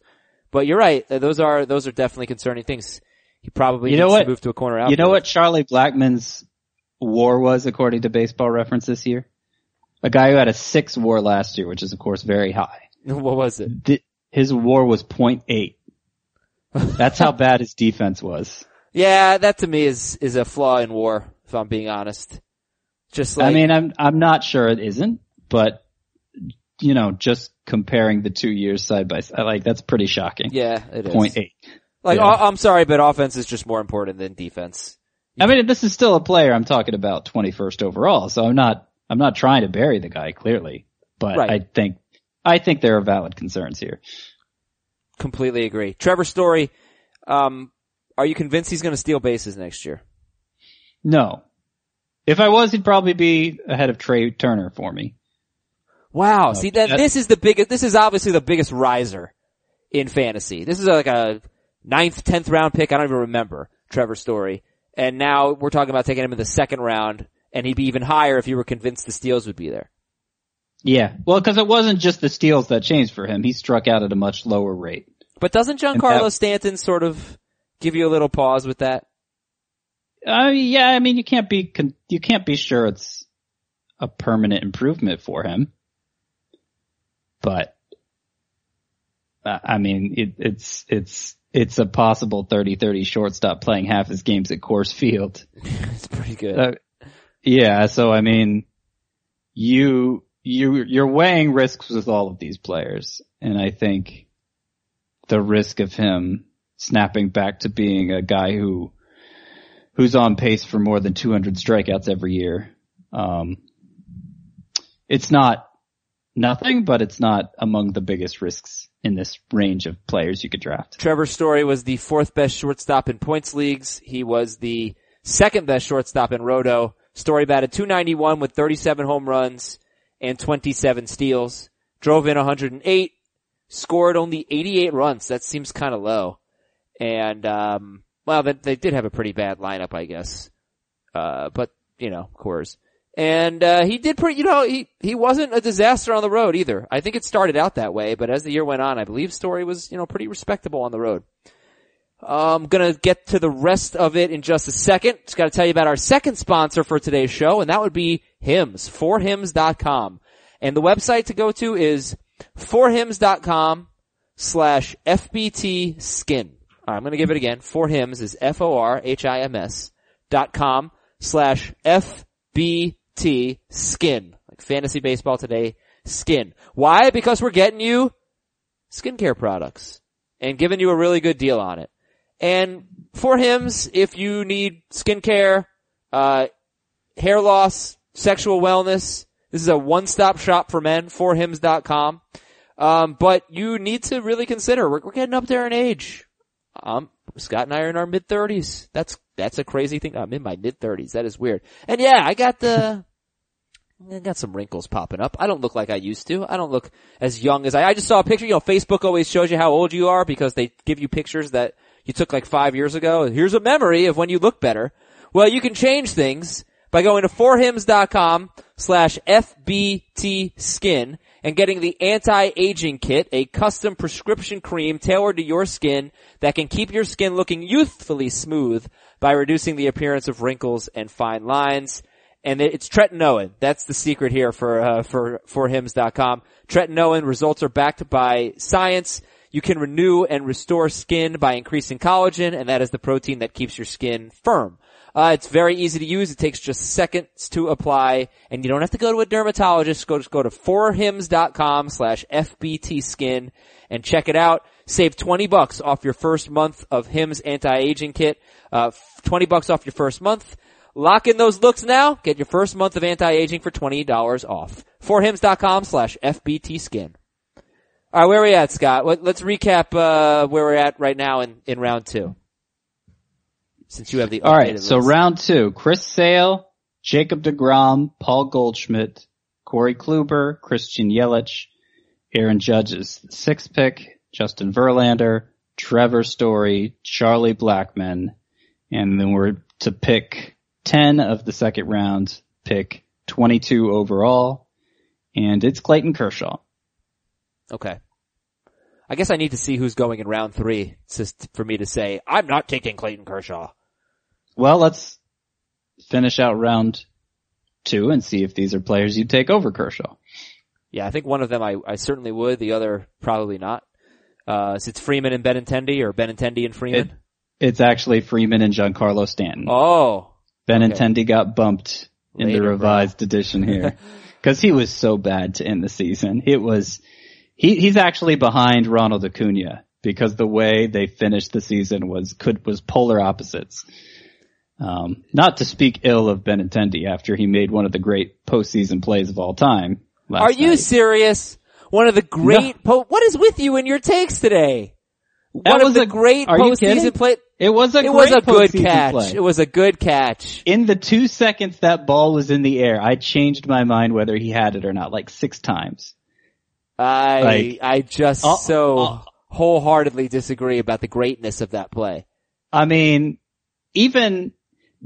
But you're right. uh, Those are those are definitely concerning things. He probably You know what? to move to a corner You know what Charlie Blackmon's war was according to baseball reference this year? A guy who had a six war last year, which is of course very high. What was it? Th- His war was 0.8. That's how bad his defense was. Yeah, that to me is is a flaw in war. If I'm being honest, just like I mean, I'm, I'm not sure it isn't, but you know, just comparing the two years side by side, like that's pretty shocking. yeah, it is. 0.8. Like Yeah. I'm sorry, but offense is just more important than defense. I mean, this is still a player I'm talking about 21st overall, so I'm not, I'm not trying to bury the guy clearly, but Right. I think, I think there are valid concerns here. Completely agree. Trevor Story, um, are you convinced he's going to steal bases next year? No. If I was, he'd probably be ahead of Trea Turner for me. Wow. Uh, See that this is the biggest. This is obviously the biggest riser in fantasy. This is like a ninth, tenth round pick. I don't even remember Trevor Story. And now we're talking about taking him in the second round, and he'd be even higher if you were convinced the steals would be there. Yeah. Well, cause it wasn't just the steals that changed for him. He struck out at a much lower rate. But doesn't Giancarlo that- Stanton sort of give you a little pause with that? Uh, yeah, I mean, you can't be, con- you can't be sure it's a permanent improvement for him. But, uh, I mean, it, it's, it's, it's a possible 30-30 shortstop playing half his games at Coors Field. It's pretty good. Uh, yeah, so I mean, you, you, you're weighing risks with all of these players, and I think the risk of him snapping back to being a guy who, who's on pace for more than 200 strikeouts every year, um, it's not nothing, but it's not among the biggest risks in this range of players you could draft. Trevor Story was the fourth best shortstop in points leagues. He was the second best shortstop in Roto. Story batted 291 with 37 home runs and 27 steals. Drove in 108. Scored only 88 runs. That seems kind of low. And, um, well, they, they did have a pretty bad lineup, I guess. Uh, but, you know, of course. And, uh, he did pretty, you know, he, he wasn't a disaster on the road either. I think it started out that way, but as the year went on, I believe Story was, you know, pretty respectable on the road. I'm gonna get to the rest of it in just a second. Just gotta tell you about our second sponsor for today's show, and that would be Hims, forhims.com. And the website to go to is forhims.com slash FBT skin. I'm gonna give it again. For Hims is F-O-R-H-I-M-S dot com slash FBT skin. Like fantasy baseball today, skin. Why? Because we're getting you skincare products and giving you a really good deal on it. And for Hims, if you need skincare, uh, hair loss, sexual wellness, this is a one-stop shop for men, forhims.com. Um, but you need to really consider, we're, we're getting up there in age. Um, Scott and I are in our mid thirties. That's, that's a crazy thing. I'm in my mid thirties. That is weird. And yeah, I got the, I got some wrinkles popping up. I don't look like I used to. I don't look as young as I, I just saw a picture, you know, Facebook always shows you how old you are because they give you pictures that you took like five years ago. Here's a memory of when you look better. Well, you can change things by going to forhims.com slash FBT skin and getting the anti-aging kit, a custom prescription cream tailored to your skin that can keep your skin looking youthfully smooth by reducing the appearance of wrinkles and fine lines. And it's tretinoin. That's the secret here for, uh, for, for hims.com. Tretinoin results are backed by science. You can renew and restore skin by increasing collagen, and that is the protein that keeps your skin firm. Uh, it's very easy to use. It takes just seconds to apply, and you don't have to go to a dermatologist. Go just go to forhims.com slash FBT skin and check it out. Save 20 bucks off your first month of Hims anti-aging kit. Uh, 20 bucks off your first month. Lock in those looks now. Get your first month of anti-aging for $20 off. Forhims.com slash FBT skin. All right, where are we at, Scott? Let- Let's recap uh, where we're at right now in, in round two. Since you have the All right, so list. round two: Chris Sale, Jacob Degrom, Paul Goldschmidt, Corey Kluber, Christian Yelich, Aaron Judge's sixth pick, Justin Verlander, Trevor Story, Charlie Blackmon, and then we're to pick ten of the second round, pick twenty-two overall, and it's Clayton Kershaw. Okay. I guess I need to see who's going in round three just for me to say, I'm not taking Clayton Kershaw. Well, let's finish out round two and see if these are players you'd take over Kershaw. Yeah, I think one of them I, I certainly would, the other probably not. Uh, so it's Freeman and Benintendi or Benintendi and Freeman? It's actually Freeman and Giancarlo Stanton. oh. Benintendi got bumped in the revised edition here because he was so bad to end the season. It was he he's actually behind Ronald Acuna because the way they finished the season was could was polar opposites. Um, not to speak ill of Benintendi after he made one of the great postseason plays of all time. Are you night. serious? One of the great, po- what is with you in your takes today? That one of was the a- great are you kidding? postseason play. It was a. It was a good catch. play. It was a good catch. in the two seconds that ball was in the air, I changed my mind whether he had it or not, like six times. I, Like- I just Oh, so oh. wholeheartedly disagree about the greatness of that play. I mean, even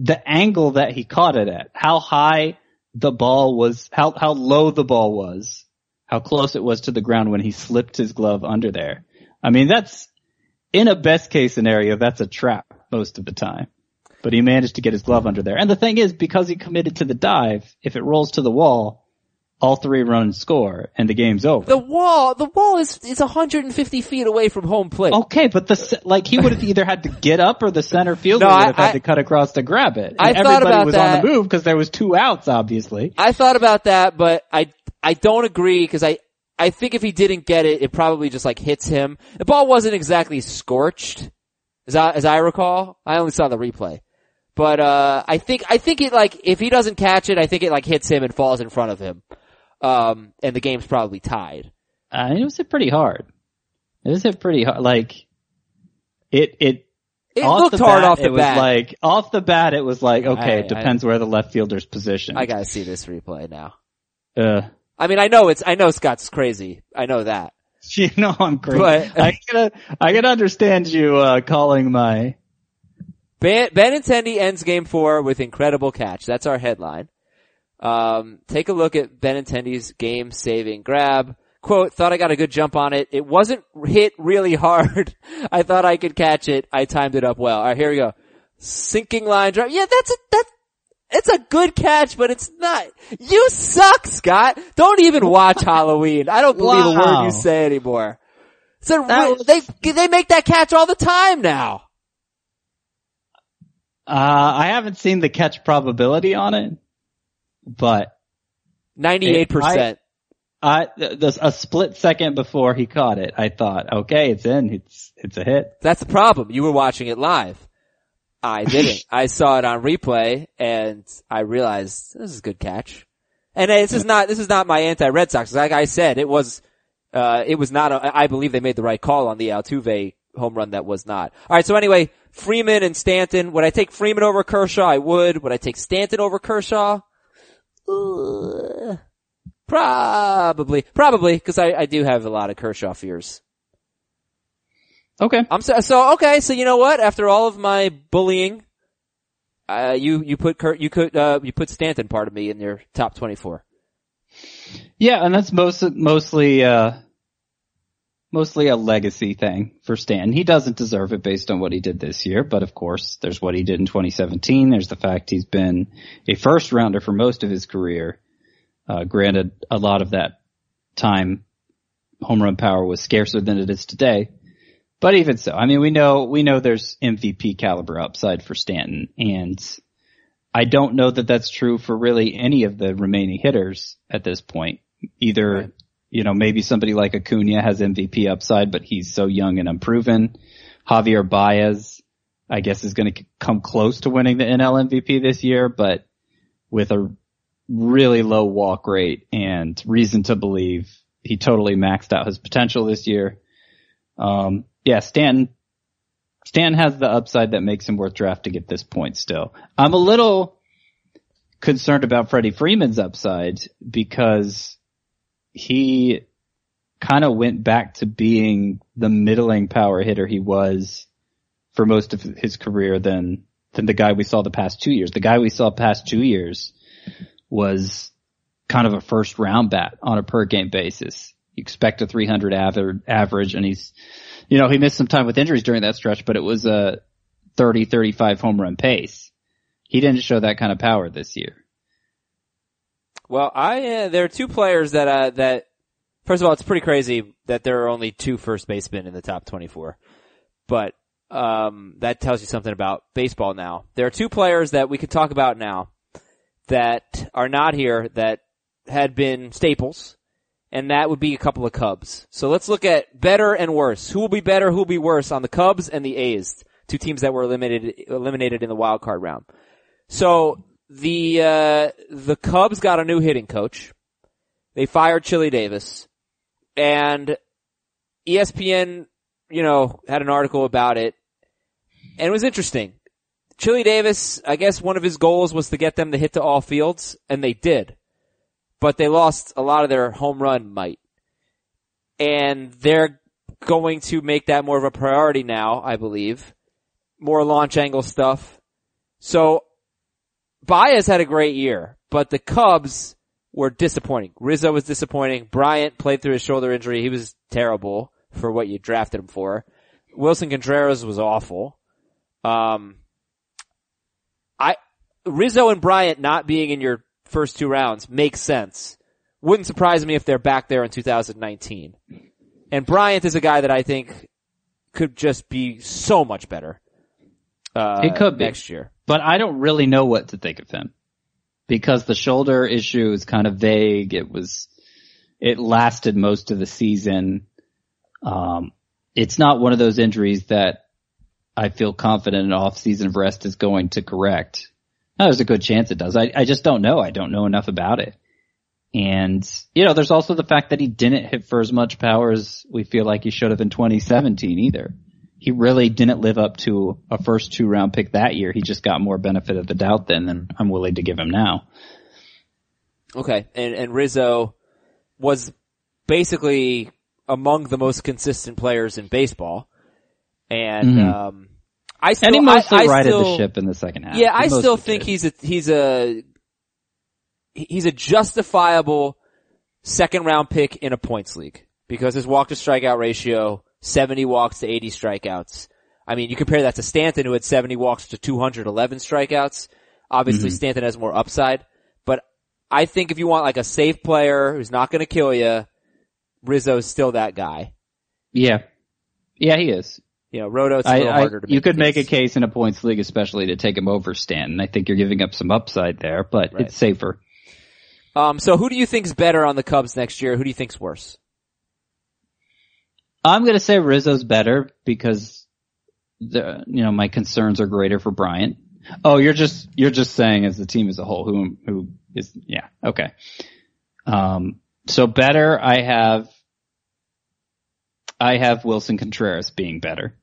the angle that he caught it at, how high the ball was, how, how low the ball was, how close it was to the ground when he slipped his glove under there. I mean, that's, in a best case scenario, that's a trap most of the time. But he managed to get his glove under there. And the thing is, because he committed to the dive, if it rolls to the wall, all three runs score and the game's over. The wall, the wall is, is 150 feet away from home plate. Okay, but the like he would have either had to get up or the center fielder No, would I- have had I- to cut across to grab it. I And thought everybody about was that. on the move because there was two outs, obviously. I thought about that, but I, I don't agree because I, I think if he didn't get it, it probably just like hits him. The ball wasn't exactly scorched, as I, as I recall. I only saw the replay. But, uh, I think, I think it like, if he doesn't catch it, I think it like hits him and falls in front of him. Um, and the game's probably tied. Uh, it was hit pretty hard. It was hit pretty hard. Like it, it. It off looked the hard bat, off the it was bat. like off the bat. It was like okay, I- it depends where the left fielder's position. I gotta see this replay now. uh, I mean, I know it's, I know Scott's crazy. I know that. you know I'm crazy. But- I can I can understand you uh calling my Ben, Benintendi ends game four with incredible catch. That's our headline. Um, take a look at Ben Benintendi's game saving grab. Quote, thought I got a good jump on it. It wasn't hit really hard. I thought I could catch it. I timed it up well. Alright, here we go. Sinking line drive. Yeah, that's a, that, It's a good catch, but it's not. You suck, Scott. Don't even watch Halloween. I don't believe a word you say anymore. So was- they they make that catch all the time now. Uh, I haven't seen the catch probability on it, but Ninety eight percent. I, th- a split second before he caught it, I thought, okay, it's in, it's, it's a hit. That's the problem. You were watching it live. I didn't. I saw it on replay and I realized this is a good catch. And this is not, this is not my anti-Red Sox. Like I said, it was, uh, it was not, a, I believe they made the right call on the Altuve home run that was not. Alright, so anyway, Freeman and Stanton. Would I take Freeman over Kershaw? I would. Would I take Stanton over Kershaw? Uh, probably. Probably, because I, I do have a lot of Kershaw fears. Okay. I'm so, so okay. So you know what? After all of my bullying, uh, you you put Kurt, you could uh, you put Stanton part of me in your top twenty four. Yeah, and that's most, mostly, uh, mostly a legacy thing for Stan. He doesn't deserve it based on what he did this year, but of course, there's what he did in 2017. There's the fact he's been a first rounder for most of his career. Uh, granted, a lot of that time, home run power was scarcer than it is today. But even so, I mean, we know, we know there's MVP caliber upside for Stanton and I don't know that that's true for really any of the remaining hitters at this point. Either, Right. You know, maybe somebody like Acuna has MVP upside, but he's so young and unproven. Javier Baez, I guess is going to come close to winning the NL MVP this year, but with a really low walk rate and reason to believe he totally maxed out his potential this year. Um, yeah, Stanton, Stan has the upside that makes him worth drafting at this point still. I'm a little concerned about Freddie Freeman's upside because he kind of went back to being the middling power hitter he was for most of his career than than the guy we saw the past two years. The guy we saw past two years was kind of a first round bat on a per game basis. You expect a 300 aver- average and he's, you know, he missed some time with injuries during that stretch, but it was a 30, 35 home run pace. He didn't show that kind of power this year. Well, I uh, there are two players that uh, that first of all, it's pretty crazy that there are only two first basemen in the top twenty four, but um, that tells you something about baseball now. There are two players that we could talk about now that are not here that had been staples, and that would be a couple of Cubs. So let's look at better and worse. Who will be better? Who will be worse on the Cubs and the A's, two teams that were eliminated eliminated in the wild card round. So the uh, the Cubs got a new hitting coach. They fired Chili Davis, and ESPN, you know, had an article about it, and it was interesting. Chili Davis, I guess one of his goals was to get them to hit to all fields, and they did, but they lost a lot of their home run might, and they're going to make that more of a priority now, I believe. More launch angle stuff. So Baez had a great year, but the Cubs were disappointing. Rizzo was disappointing. Bryant played through his shoulder injury. He was terrible for what you drafted him for. Willson Contreras was awful. Um, I, Rizzo and Bryant not being in your first two rounds makes sense. Wouldn't surprise me if they're back there in 2019. And Bryant is a guy that I think could just be so much better. Uh, He could be. next year. But I don't really know what to think of him because the shoulder issue is kind of vague. It was, it lasted most of the season. Um, it's not one of those injuries that I feel confident an off season rest is going to correct. Now, there's a good chance it does. I, I just don't know. I don't know enough about it. And, you know, there's also the fact that he didn't hit for as much power as we feel like he should have in 2017 either he really didn't live up to a first two round pick that year. He just got more benefit of the doubt then than I'm willing to give him now. Okay, and and Rizzo was basically among the most consistent players in baseball, and Mhm. um, I still And he mostly I, I righted still, the ship in the second half. Yeah, He I still think did. he's a he's a he's a justifiable second round pick in a points league because his walk to strikeout ratio 70 walks to 80 strikeouts. I mean, you compare that to Stanton who had 70 walks to 211 strikeouts. Obviously, Stanton has more upside, but I think if you want like a safe player who's not going to kill you, Rizzo's still that guy. Yeah. Yeah, he is. You know, Roto's a I, little I- harder to make you could make a case. case in a points league, especially to take him over Stanton. I think you're giving up some upside there, but Right. it's safer. Um, so who do you think's better on the Cubs next year? Who do you think's worse? I'm going to say Rizzo's better because the you know my concerns are greater for Bryant. Oh, you're just you're just saying as the team as a whole who who is yeah okay. Um, so better I have I have Willson Contreras being better.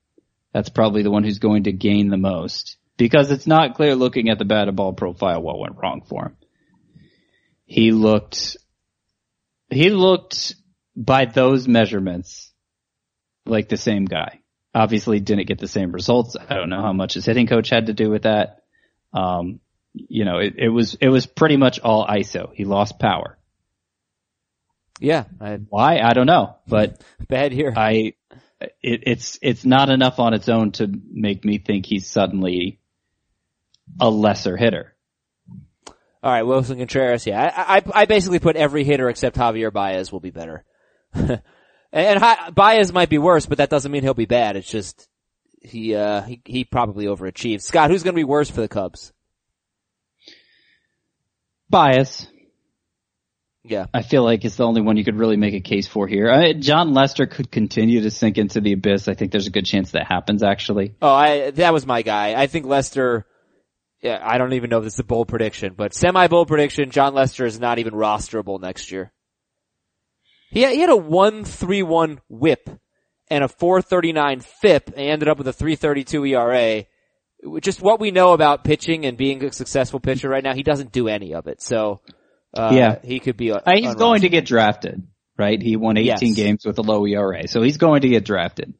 That's probably the one who's going to gain the most because it's not clear looking at the batted ball profile what went wrong for him. He looked he looked by those measurements like the same guy. Obviously didn't get the same results. I don't know how much his hitting coach had to do with that. Um, you know, it, it was, it was pretty much all ISO. He lost power. Yeah, I Why? I don't know, but bad here. I, it, it's, it's not enough on its own to make me think he's suddenly a lesser hitter. All right, Willson Contreras. Yeah, I, I, I basically put every hitter except Javier Baez will be better. and and Baez might be worse, but that doesn't mean he'll be bad. It's just he uh he, he probably overachieved. Scott, who's going to be worse for the Cubs? Baez. Yeah, I feel like it's the only one you could really make a case for here. I, Jon Lester could continue to sink into the abyss. I think there's a good chance that happens actually. Oh, I that was my guy. I think Lester. Yeah, I don't even know if this is a bold prediction, but semi bold prediction. Jon Lester is not even rosterable next year. He had, he had a one three one WHIP and a four thirty nine FIP, and ended up with a three thirty two ERA. Just what we know about pitching and being a successful pitcher right now, he doesn't do any of it. So, uh, Yeah. he could be. A, Uh, he's going to get drafted, right? He won 18 Yes. games with a low ERA, so he's going to get drafted.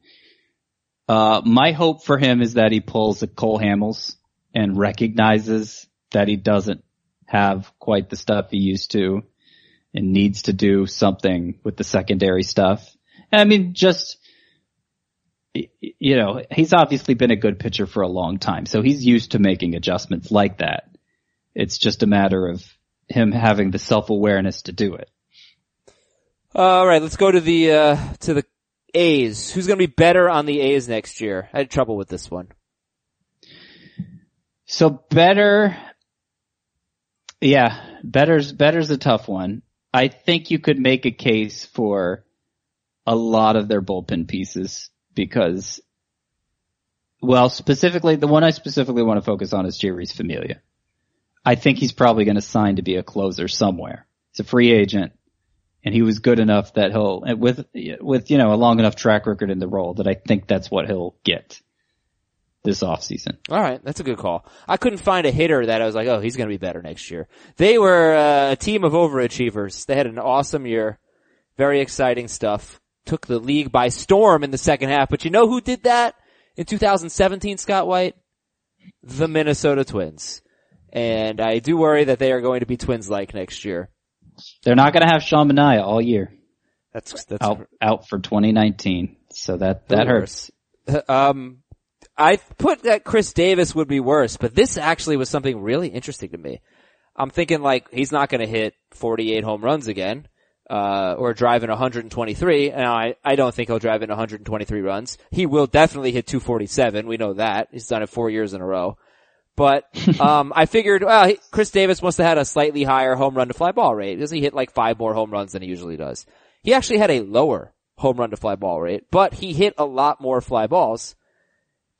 Uh, my hope for him is that he pulls a Cole Hamels and recognizes that he doesn't have quite the stuff he used to and needs to do something with the secondary stuff. I mean, just, you know, he's obviously been a good pitcher for a long time, so he's used to making adjustments like that. It's just a matter of him having the self-awareness to do it. All right, let's go to the uh, to the A's. Who's going to be better on the A's next year? I had trouble with this one. So better, yeah, better's, better's a tough one. I think you could make a case for a lot of their bullpen pieces because, well, specifically, the one I specifically want to focus on is Jeurys Familia. I think he's probably going to sign to be a closer somewhere. He's a free agent and he was good enough that he'll, with, with, you know, a long enough track record in the role that I think that's what he'll get this offseason. All right, that's a good call. I couldn't find a hitter that I was like, oh, he's going to be better next year. They were uh, a team of overachievers. They had an awesome year, very exciting stuff. Took the league by storm in the second half. But you know who did that in 2017? Scott White, the Minnesota Twins, and I do worry that they are going to be twins-like next year. They're not going to have Sean Manaea all year That's that's out out for 2019. So that that hurts. Um, I put that Khris Davis would be worse, but this actually was something really interesting to me. I'm thinking like he's not going to hit 48 home runs again, uh, or drive in 123. And I, I don't think he'll drive in 123 runs. He will definitely hit 247. We know that. He's done it four years in a row. But, um, I figured, well, he, Khris Davis must have had a slightly higher home run to fly ball rate because he hit like five more home runs than he usually does. He actually had a lower home run to fly ball rate, but he hit a lot more fly balls.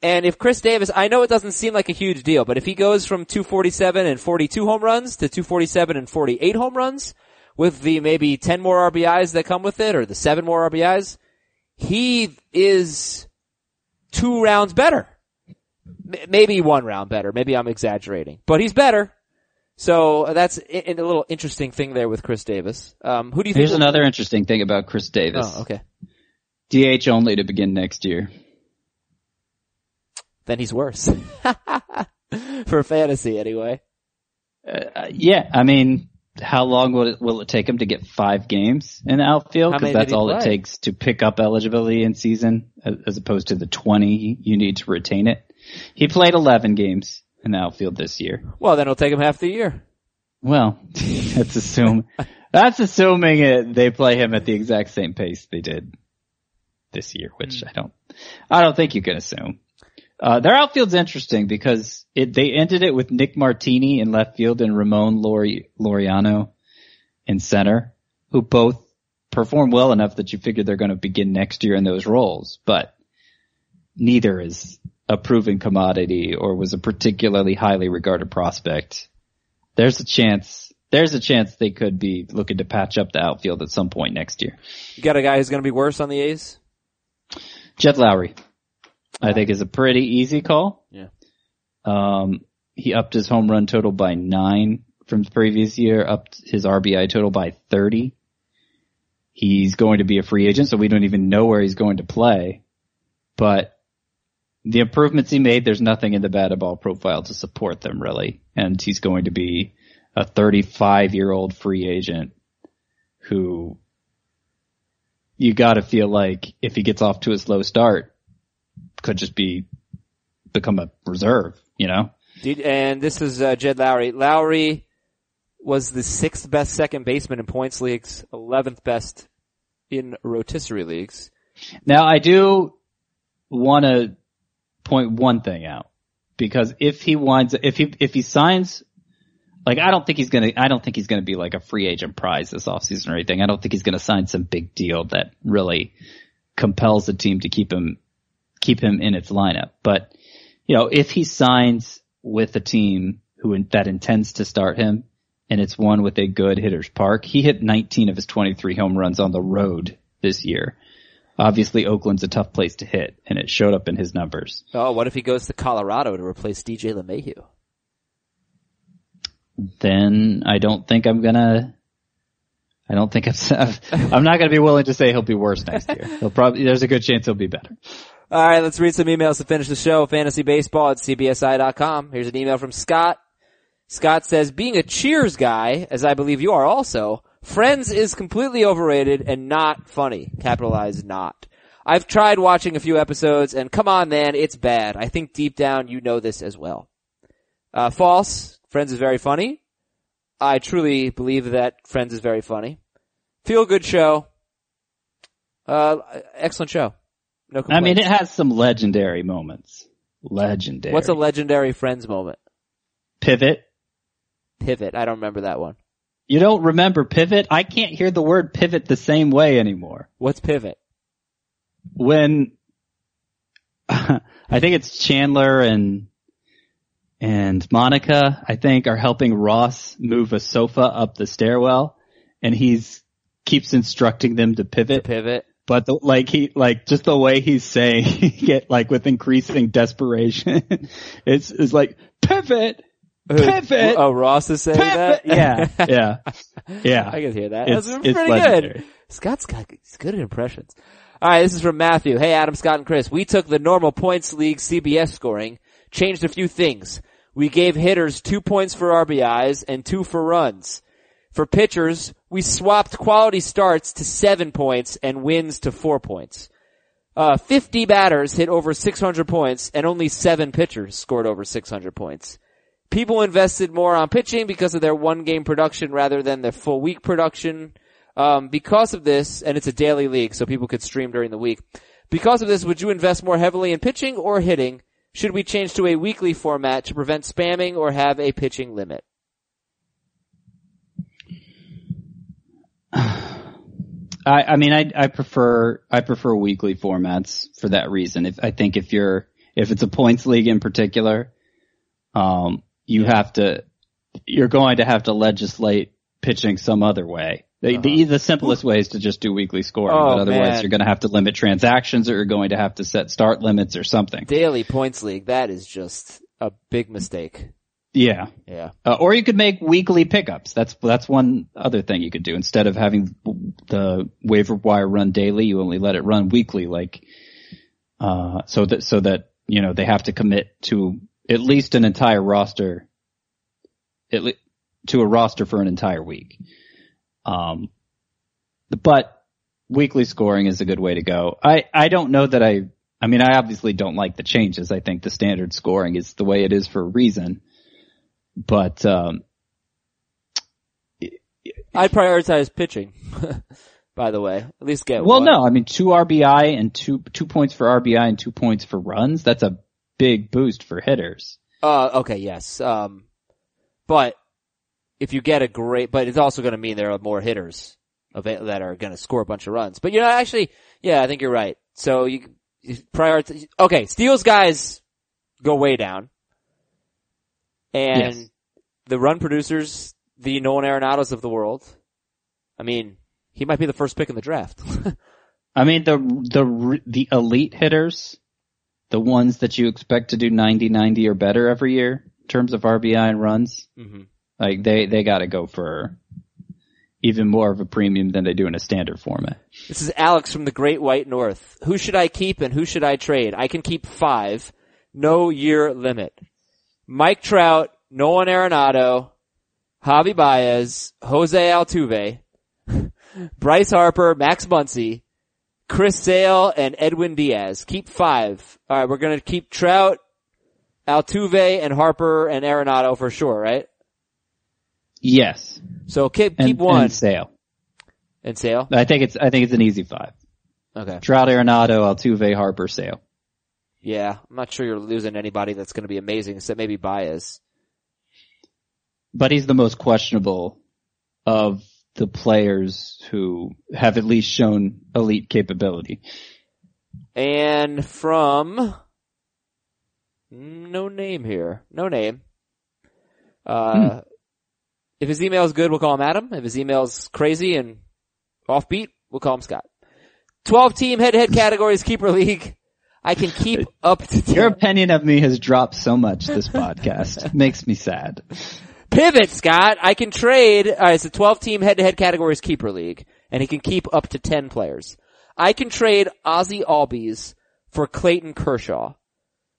And if Khris Davis, I know it doesn't seem like a huge deal, but if he goes from 247 and 42 home runs to 247 and 48 home runs with the maybe 10 more RBIs that come with it or the 7 more RBIs, he is two rounds better. M- maybe one round better. Maybe I'm exaggerating, but he's better. So that's i- a little interesting thing there with Khris Davis. Um, who do you think? Here's another interesting thing about Khris Davis. Oh, okay. DH only to begin next year. Then he's worse. For fantasy anyway. Uh, yeah, I mean, how long will it will it take him to get five games in the outfield? Because that's all it takes to pick up eligibility in season, as, as opposed to the 20 you need to retain it. He played 11 games in the outfield this year. Well, then it'll take him half the year. Well, that's assume that's assuming it, they play him at the exact same pace they did this year, which I don't, I don't think you can assume. Uh, their outfield's interesting because it, they ended it with Nick Martini in left field and Ramon Lori, Laureano in center, who both perform well enough that you figure they're going to begin next year in those roles, but neither is a proven commodity or was a particularly highly regarded prospect. There's a chance, there's a chance they could be looking to patch up the outfield at some point next year. You got a guy who's going to be worse on the A's? Jed Lowrie, I think is a pretty easy call. Yeah. Um, he upped his home run total by nine from the previous year, upped his RBI total by 30. He's going to be a free agent, so we don't even know where he's going to play. But the improvements he made, there's nothing in the batted ball profile to support them really. And he's going to be a 35 year old free agent who you gotta feel like if he gets off to a slow start, could just be, become a reserve, you know? Did, and this is uh, Jed Lowrie. Lowrie was the sixth best second baseman in points leagues, eleventh best in rotisserie leagues. Now I do want to point one thing out because if he winds, if he if he signs, like I don't think he's gonna, I don't think he's gonna be like a free agent prize this offseason or anything. I don't think he's gonna sign some big deal that really compels the team to keep him keep him in its lineup. But you know, if he signs with a team who that intends to start him, and it's one with a good hitter's park, he hit 19 of his 23 home runs on the road this year. Obviously, Oakland's a tough place to hit, and it showed up in his numbers. Oh, what if he goes to Colorado to replace DJ LeMahieu? Then I don't think I'm gonna. I don't think I'm. I'm not gonna be willing to say he'll be worse next year. He'll probably. There's a good chance he'll be better. All right, let's read some emails to finish the show. Fantasy baseball at cbsi.com. Here's an email from Scott. Scott says, being a cheers guy, as I believe you are also, Friends is completely overrated and not funny. Capitalized not. I've tried watching a few episodes and come on man, it's bad. I think deep down you know this as well. Uh, false. Friends is very funny. I truly believe that Friends is very funny. Feel good show. Uh, excellent show. No I mean, it has some legendary moments. Legendary. What's a legendary Friends moment? pivot? Pivot. I don't remember that one. You don't remember pivot? I can't hear the word pivot the same way anymore. What's pivot? when I think it's Chandler and and Monica, I think, are helping Ross move a sofa up the stairwell, and he's keeps instructing them to pivot. Pivot. But the, like he like just the way he's saying it, like with increasing desperation, it's it's like pivot, pivot, Oh, Ross is saying pivot. that? Yeah, yeah, yeah. I can hear that. It's- That's pretty legendary. good. Scott's got, he's good at impressions. Alright, this is from Matthew. Hey Adam, Scott, and Chris. We took the normal points league CBS scoring, changed a few things. We gave hitters two points for RBIs and two for runs. For pitchers, we swapped quality starts to seven points and wins to four points. Uh, 50 batters hit over 600 points and only seven pitchers scored over 600 points. People invested more on pitching because of their one game production rather than their full week production. Um, because of this, and it's a daily league, so people could stream during the week. Because of this, would you invest more heavily in pitching or hitting? Should we change to a weekly format to prevent spamming or have a pitching limit? I, I mean, I, I prefer, I prefer weekly formats for that reason. If, I think if you're, if it's a points league in particular, um, you have to, you're going to have to legislate pitching some other way. The, the, the simplest way is to just do weekly scoring, Uh-huh. Oh, but otherwise man. you're going to have to limit transactions or you're going to have to set start limits or something. Daily points league, that is just a big mistake. Yeah. Yeah. Uh, or you could make weekly pickups. That's that's one other thing you could do. Instead of having the waiver wire run daily, you only let it run weekly. Like, uh, so that so that you know they have to commit to at least an entire roster, at le- to a roster for an entire week. Um, but weekly scoring is a good way to go. I I don't know that I I mean, I obviously don't like the changes. I think the standard scoring is the way it is for a reason. But um, I'd prioritize pitching. By the way, at least get well, one. no, I mean two RBI and two two points for RBI and two points for runs. That's a big boost for hitters. Uh, okay, yes. Um, but if you get a great, but it's also going to mean there are more hitters that are going to score a bunch of runs. But you know, actually, yeah, I think you're right. So you, you prioritize. Okay, steals guys go way down, and Yes. the run producers, the Nolan Arenados of the world. I mean, he might be the first pick in the draft. I mean the the the elite hitters, the ones that you expect to do 90-90 or better every year in terms of RBI and runs. mm-hmm. Like they they got to go for even more of a premium than they do in a standard format. This is Alex from the Great White North. Who should I keep and who should I trade? I can keep five. No year limit. Mike Trout, Nolan Arenado, Javi Baez, Jose Altuve, Bryce Harper, Max Muncy, Chris Sale, and Edwin Diaz. Keep five. Alright, we're gonna keep Trout, Altuve, and Harper and Arenado for sure, right? Yes, So keep, and, one and Sale. and Sale. I think it's I think it's an easy five. Okay. Trout, Arenado, Altuve, Harper, Sale. Yeah, I'm not sure you're losing anybody that's going to be amazing, except maybe Baez. But he's the most questionable of the players who have at least shown elite capability. And from no name here, no name. Uh, if his email is good, we'll call him Adam. If his email is crazy and offbeat, we'll call him Scott. Twelve team head to head categories keeper league. I can keep up to Your opinion of me has dropped so much this podcast. Makes me sad. Pivot, Scott. I can trade. Right, it's a 12 team head to head categories keeper league, and he can keep up to 10 players. I can trade Ozzy Albies for Clayton Kershaw.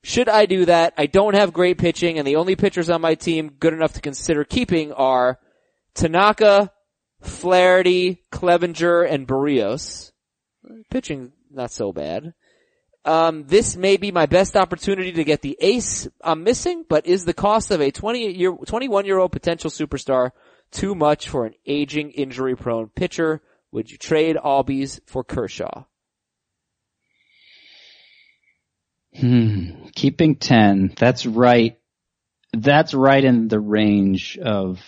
Should I do that? I don't have great pitching, and the only pitchers on my team good enough to consider keeping are Tanaka, Flaherty, Clevinger, and Berrios. Pitching, not so bad. Um, this may be my best opportunity to get the ace I'm missing, but is the cost of a 20 year, 21 year old potential superstar too much for an aging, injury prone pitcher? Would you trade Albies for Kershaw? Hmm. Keeping 10. That's right. That's right in the range of,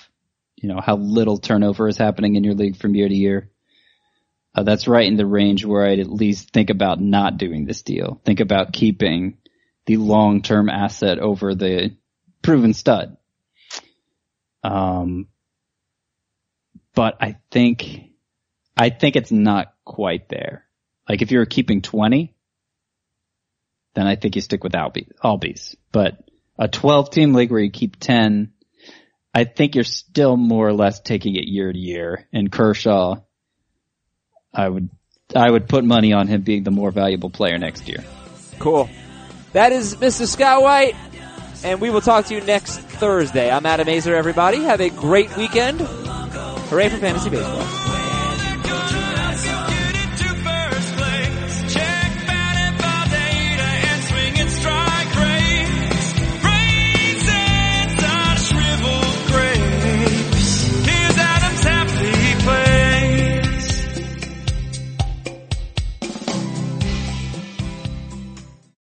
you know, how little turnover is happening in your league from year to year. Uh, that's right in the range where I'd at least think about not doing this deal. Think about keeping the long-term asset over the proven stud. Um, but I think, I think it's not quite there. Like if you're keeping 20, then I think you stick with Albi, Albies. But a 12 team league where you keep 10, I think you're still more or less taking it year to year. And Kershaw, I would, I would put money on him being the more valuable player next year. Cool. That is Mr. Scott White, and we will talk to you next Thursday. I'm Adam Aizer, everybody. Have a great weekend. Hooray for fantasy baseball.